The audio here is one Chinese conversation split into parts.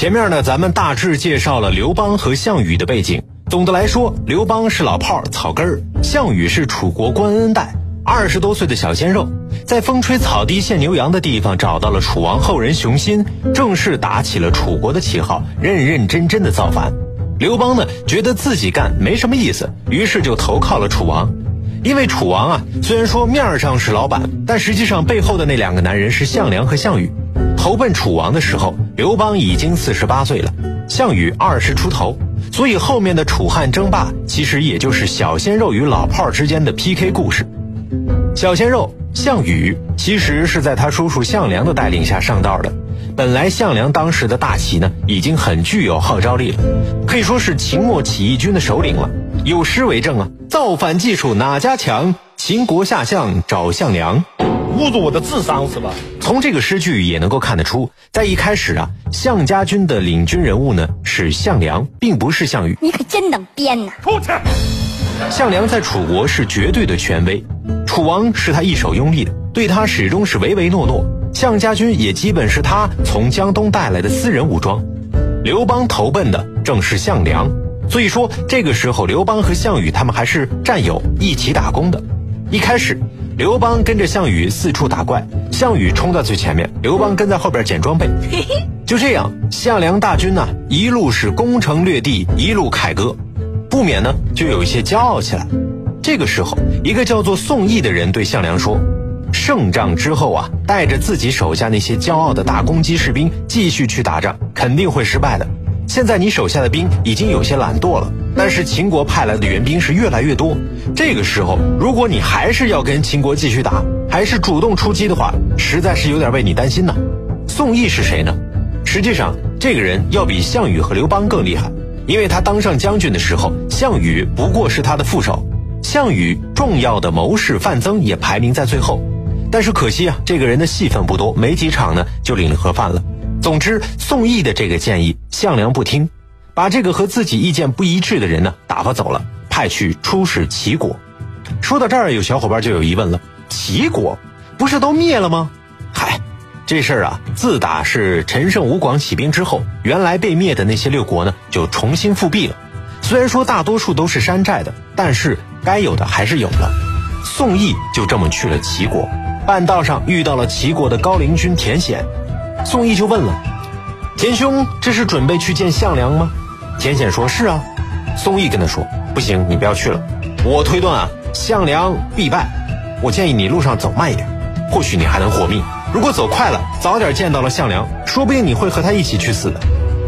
前面呢，咱们大致介绍了刘邦和项羽的背景。总的来说，刘邦是老炮儿草根儿，项羽是楚国官恩代，二十多岁的小鲜肉，在风吹草低见牛羊的地方找到了楚王后人熊心，正式打起了楚国的旗号，认认真真的造反。刘邦呢，觉得自己干没什么意思，于是就投靠了楚王。因为楚王啊，虽然说面上是老板，但实际上背后的那两个男人是项梁和项羽。投奔楚王的时候，刘邦已经四十八岁了，项羽二十出头，所以后面的楚汉争霸其实也就是小鲜肉与老炮儿之间的 PK 故事。小鲜肉项羽其实是在他叔叔项梁的带领下上道的。本来项梁当时的大旗呢，已经很具有号召力了，可以说是秦末起义军的首领了。有诗为证啊：“造反技术哪家强？秦国下相找项梁。”侮辱我的智商是吧？从这个诗句也能够看得出，在一开始啊，项家军的领军人物呢是项梁，并不是项羽。你可真能编呐！出去！项梁在楚国是绝对的权威，楚王是他一手拥立的，对他始终是唯唯诺诺。项家军也基本是他从江东带来的私人武装。刘邦投奔的正是项梁，所以说这个时候刘邦和项羽他们还是战友，一起打工的。一开始。刘邦跟着项羽四处打怪，项羽冲在最前面，刘邦跟在后边捡装备。就这样，项梁大军呢，一路是攻城略地，一路凯歌，不免呢就有一些骄傲起来。这个时候，一个叫做宋义的人对项梁说：“胜仗之后啊，带着自己手下那些骄傲的大公鸡士兵继续去打仗，肯定会失败的。现在你手下的兵已经有些懒惰了。”但是秦国派来的援兵是越来越多，这个时候如果你还是要跟秦国继续打，还是主动出击的话，实在是有点为你担心呢。宋义是谁呢？实际上，这个人要比项羽和刘邦更厉害，因为他当上将军的时候，项羽不过是他的副手，项羽重要的谋士范增也排名在最后。但是可惜啊，这个人的戏份不多，没几场呢就领了盒饭了。总之，宋义的这个建议，项梁不听。把这个和自己意见不一致的人呢打发走了，派去出使齐国。说到这儿，有小伙伴就有疑问了：齐国不是都灭了吗？嗨，这事儿啊，自打是陈胜吴广起兵之后，原来被灭的那些六国呢，就重新复辟了。虽然说大多数都是山寨的，但是该有的还是有的。宋义就这么去了齐国，半道上遇到了齐国的高陵君田显，宋义就问了：田兄，这是准备去见项梁吗？田显说：“是啊。”宋义跟他说：“不行，你不要去了。我推断啊，项梁必败。我建议你路上走慢一点，或许你还能活命。如果走快了，早点见到了项梁，说不定你会和他一起去死的。”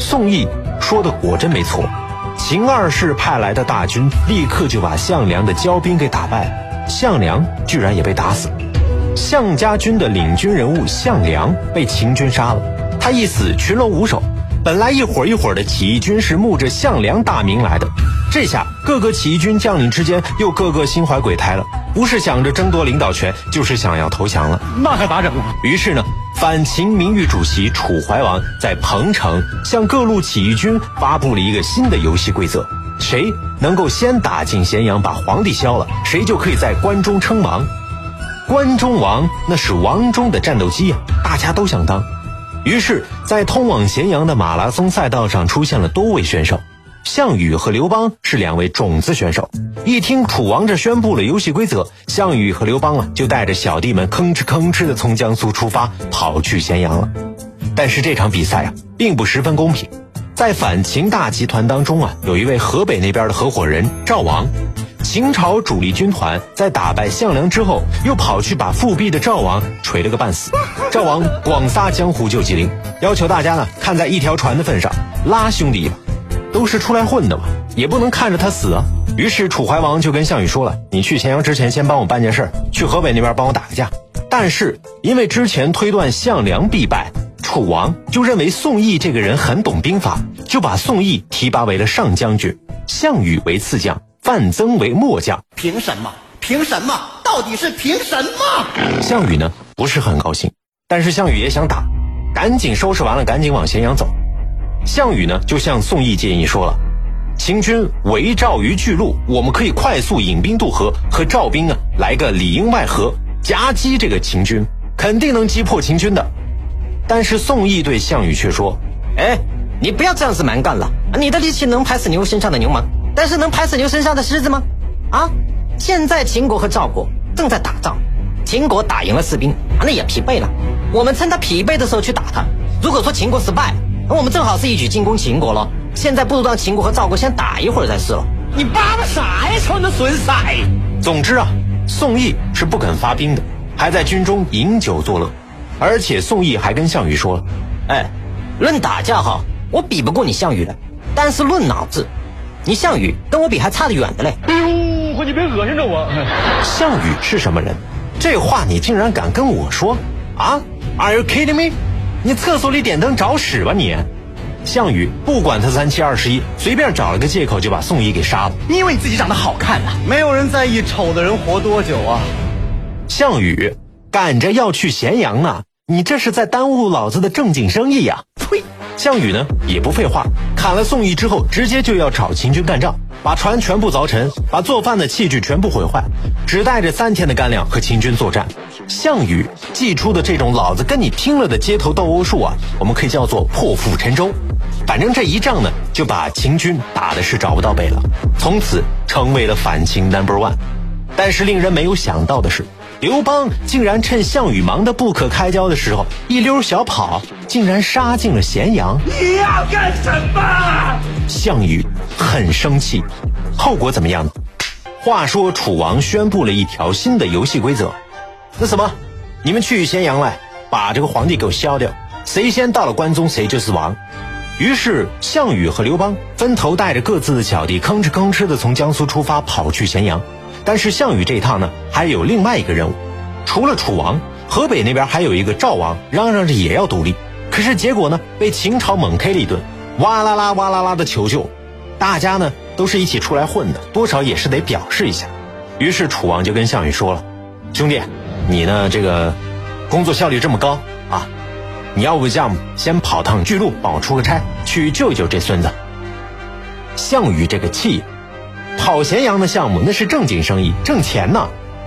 宋义说的果真没错。秦二世派来的大军立刻就把项梁的骄兵给打败了，项梁居然也被打死了。项家军的领军人物项梁被秦军杀了，他一死，群龙无首。本来一伙一伙的起义军是慕着项梁大名来的，这下各个起义军将领之间又个个心怀鬼胎了，不是想着争夺领导权，就是想要投降了。那可咋整？于是呢，反秦名誉主席楚怀王在彭城向各路起义军发布了一个新的游戏规则：谁能够先打进咸阳把皇帝削了，谁就可以在关中称王。关中王那是王中的战斗机呀，大家都想当。于是，在通往咸阳的马拉松赛道上出现了多位选手，项羽和刘邦是两位种子选手。一听楚王这宣布了游戏规则，项羽和刘邦啊就带着小弟们吭哧吭哧的从江苏出发，跑去咸阳了。但是这场比赛啊，并不十分公平，在反秦大集团当中啊，有一位河北那边的合伙人赵王。秦朝主力军团在打败项梁之后，又跑去把复辟的赵王锤了个半死。赵王广撒江湖救急灵，要求大家呢看在一条船的份上，拉兄弟一把。都是出来混的嘛，也不能看着他死啊。于是楚怀王就跟项羽说了：“你去咸阳之前，先帮我办件事，去河北那边帮我打个架。”但是因为之前推断项梁必败，楚王就认为宋义这个人很懂兵法，就把宋义提拔为了上将军，项羽为次将。范增为末将，凭什么？凭什么？到底是凭什么？项羽呢不是很高兴，但是项羽也想打，赶紧收拾完了，赶紧往咸阳走。项羽呢就向宋义建议说了：秦军围赵于巨鹿，我们可以快速引兵渡河，和赵兵啊来个里应外合，夹击这个秦军，肯定能击破秦军的。但是宋义对项羽却说：哎，你不要这样子蛮干了。你的力气能拍死牛身上的牛吗？但是能拍死牛身上的狮子吗？啊！现在秦国和赵国正在打仗，秦国打赢了士兵，那也疲惫了。我们趁他疲惫的时候去打他。如果说秦国失败，那我们正好是一举进攻秦国了。现在不如让秦国和赵国先打一会儿再试了。你叭叭啥呀，臭那损色！总之啊，宋义是不肯发兵的，还在军中饮酒作乐。而且宋义还跟项羽说了：“哎，论打架哈，我比不过你项羽的，但是论脑子，你项羽跟我比还差得远的嘞。”哎呦，你别恶心着我！项羽是什么人？这话你竟然敢跟我说啊？Are you kidding me？你厕所里点灯找屎吧你！项羽不管他三七二十一，随便找了个借口就把宋义给杀了。你以为你自己长得好看啊？没有人在意丑的人活多久啊！项羽赶着要去咸阳呢，你这是在耽误老子的正经生意呀！呸！项羽呢也不废话，砍了宋义之后，直接就要找秦军干仗，把船全部凿沉，把做饭的器具全部毁坏，只带着三天的干粮和秦军作战。项羽祭出的这种老子跟你拼了的街头斗殴术啊，我们可以叫做破釜沉舟。反正这一仗呢，就把秦军打的是找不到北了，从此成为了反秦 number one。但是令人没有想到的是，刘邦竟然趁项羽忙得不可开交的时候，一溜小跑，竟然杀进了咸阳。你要干什么？项羽很生气，后果怎么样呢？话说楚王宣布了一条新的游戏规则，那什么，你们去咸阳来，把这个皇帝给我削掉，谁先到了关中，谁就是王。于是，项羽和刘邦分头带着各自的小弟，吭哧吭哧的从江苏出发，跑去咸阳。但是项羽这一趟呢，还有另外一个任务。除了楚王，河北那边还有一个赵王，嚷嚷着也要独立。可是结果呢，被秦朝猛 K 了一顿，哇啦啦哇啦啦的求救。大家呢都是一起出来混的，多少也是得表示一下。于是楚王就跟项羽说了：“兄弟，你呢这个工作效率这么高啊。”你要不这样，先跑趟巨鹿，帮我出个差，去救救这孙子。项羽这个气，跑咸阳的项目那是正经生意，挣钱呢。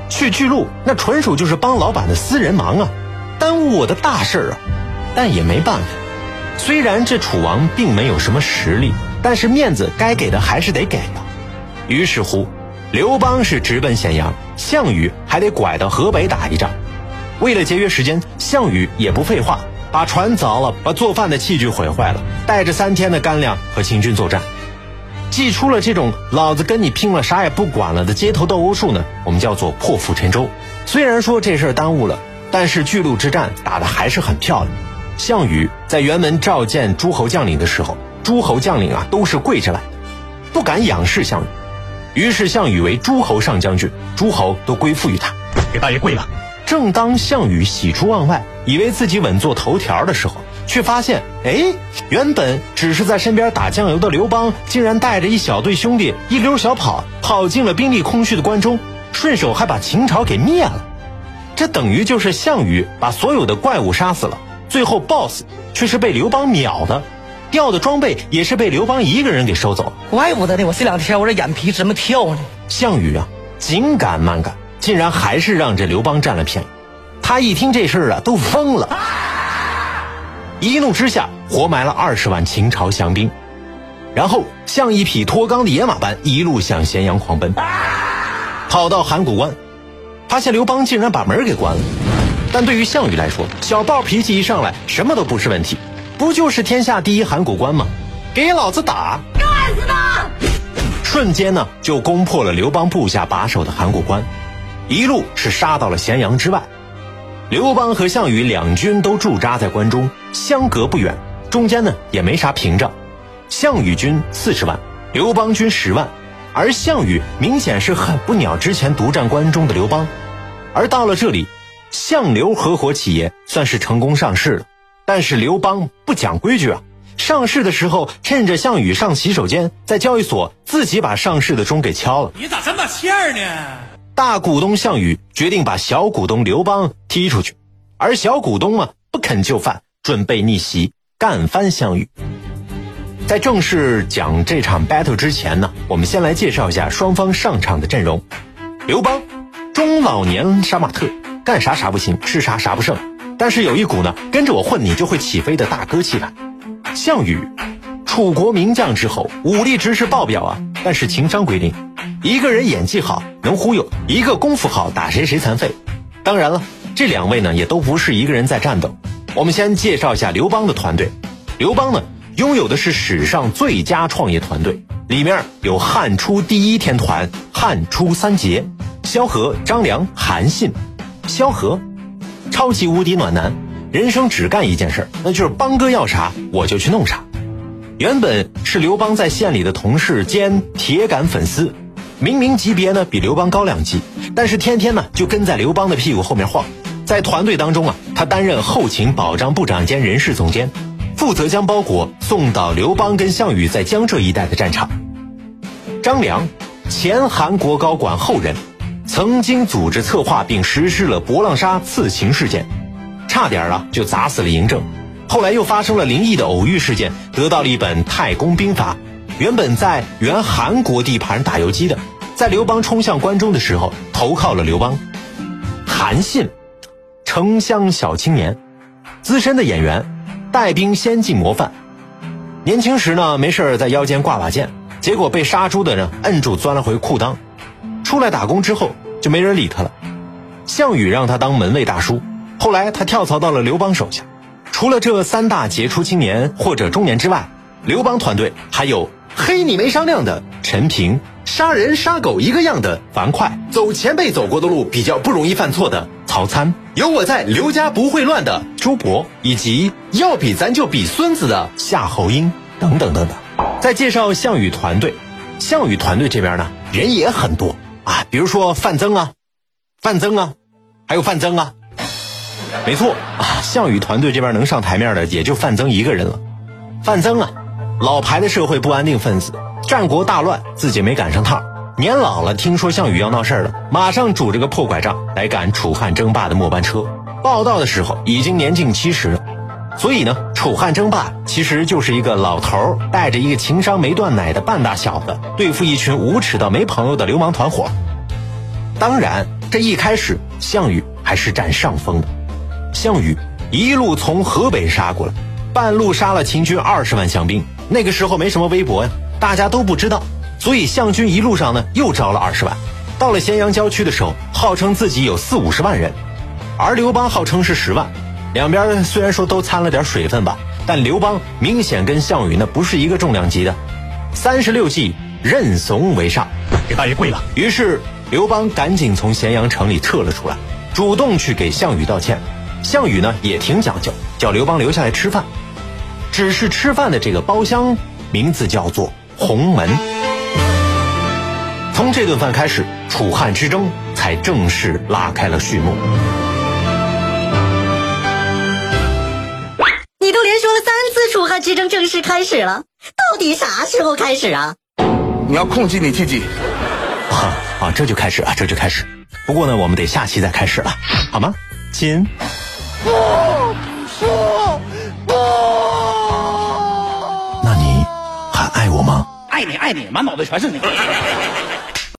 去巨鹿那纯属就是帮老板的私人忙啊，耽误我的大事儿啊。但也没办法，虽然这楚王并没有什么实力，但是面子该给的还是得给的。于是乎，刘邦是直奔咸阳，项羽还得拐到河北打一仗。为了节约时间，项羽也不废话。把船凿了，把做饭的器具毁坏了，带着三天的干粮和秦军作战，祭出了这种老子跟你拼了，啥也不管了的街头斗殴术呢？我们叫做破釜沉舟。虽然说这事儿耽误了，但是巨鹿之战打的还是很漂亮。项羽在辕门召见诸侯将领的时候，诸侯将领啊都是跪着来的，不敢仰视项羽。于是项羽为诸侯上将军，诸侯都归附于他，给大爷跪了。正当项羽喜出望外，以为自己稳坐头条的时候，却发现，哎，原本只是在身边打酱油的刘邦，竟然带着一小队兄弟一溜小跑，跑进了兵力空虚的关中，顺手还把秦朝给灭了。这等于就是项羽把所有的怪物杀死了，最后 BOSS 却是被刘邦秒的，掉的装备也是被刘邦一个人给收走。怪不得呢，我这两天我这眼皮怎么跳呢？项羽啊，紧赶慢赶。竟然还是让这刘邦占了便宜，他一听这事儿啊，都疯了，一怒之下活埋了二十万秦朝降兵，然后像一匹脱缰的野马般一路向咸阳狂奔，跑到函谷关，发现刘邦竟然把门给关了。但对于项羽来说，小暴脾气一上来，什么都不是问题，不就是天下第一函谷关吗？给老子打！干死他！瞬间呢，就攻破了刘邦部下把守的函谷关。一路是杀到了咸阳之外，刘邦和项羽两军都驻扎在关中，相隔不远，中间呢也没啥屏障。项羽军四十万，刘邦军十万，而项羽明显是很不鸟之前独占关中的刘邦。而到了这里，项刘合伙企业算是成功上市了，但是刘邦不讲规矩啊！上市的时候趁着项羽上洗手间，在交易所自己把上市的钟给敲了。你咋这么欠呢？大股东项羽决定把小股东刘邦踢出去，而小股东啊不肯就范，准备逆袭干翻项羽。在正式讲这场 battle 之前呢，我们先来介绍一下双方上场的阵容。刘邦中老年杀马特，干啥啥不行，吃啥啥不剩，但是有一股呢跟着我混你就会起飞的大哥气概。项羽楚国名将之后，武力值是爆表啊，但是情商规定，一个人演技好能忽悠，一个功夫好打谁谁残废。当然了，这两位呢也都不是一个人在战斗。我们先介绍一下刘邦的团队。刘邦呢拥有的是史上最佳创业团队，里面有汉初第一天团汉初三杰：萧何、张良、韩信。萧何，超级无敌暖男，人生只干一件事儿，那就是邦哥要啥我就去弄啥。原本是刘邦在县里的同事兼铁杆粉丝，明明级别呢比刘邦高两级，但是天天呢就跟在刘邦的屁股后面晃。在团队当中啊，他担任后勤保障部长兼人事总监，负责将包裹送到刘邦跟项羽在江浙一带的战场。张良，前韩国高管后人，曾经组织策划并实施了博浪沙刺秦事件，差点啊就砸死了嬴政。后来又发生了灵异的偶遇事件，得到了一本太公兵法。原本在原韩国地盘打游击的，在刘邦冲向关中的时候投靠了刘邦。韩信。城乡小青年，资深的演员，带兵先进模范。年轻时呢，没事在腰间挂把剑，结果被杀猪的人摁住，钻了回裤裆。出来打工之后，就没人理他了。项羽让他当门卫大叔，后来他跳槽到了刘邦手下。除了这三大杰出青年或者中年之外，刘邦团队还有黑你没商量的陈平，杀人杀狗一个样的樊哙，走前辈走过的路比较不容易犯错的。曹参有我在，刘家不会乱的朱伯，以及要比咱就比孙子的夏侯婴等等等等。再介绍项羽团队，项羽团队这边呢人也很多啊，比如说范增啊，范增啊，还有范增啊。没错啊，项羽团队这边能上台面的也就范增一个人了。范增啊，老牌的社会不安定分子，战国大乱自己没赶上趟。年老了，听说项羽要闹事儿了，马上拄着个破拐杖来赶楚汉争霸的末班车。报道的时候已经年近七十了，所以呢，楚汉争霸其实就是一个老头带着一个情商没断奶的半大小子对付一群无耻到没朋友的流氓团伙。当然，这一开始项羽还是占上风的。项羽一路从河北杀过来，半路杀了秦军二十万降兵。那个时候没什么微博呀，大家都不知道。所以项军一路上呢又招了二十万，到了咸阳郊区的时候，号称自己有四五十万人，而刘邦号称是十万，两边虽然说都掺了点水分吧，但刘邦明显跟项羽那不是一个重量级的。三十六计，认怂为上，给大爷跪了。于是刘邦赶紧从咸阳城里撤了出来，主动去给项羽道歉。项羽呢也挺讲究，叫刘邦留下来吃饭，只是吃饭的这个包厢名字叫做鸿门。从这顿饭开始，楚汉之争才正式拉开了序幕。你都连说了三次楚汉之争正式开始了，到底啥时候开始啊？你要控制你自己。啊啊，这就开始啊，这就开始。不过呢，我们得下期再开始了，好吗？亲。爱你爱你，满脑子全是你。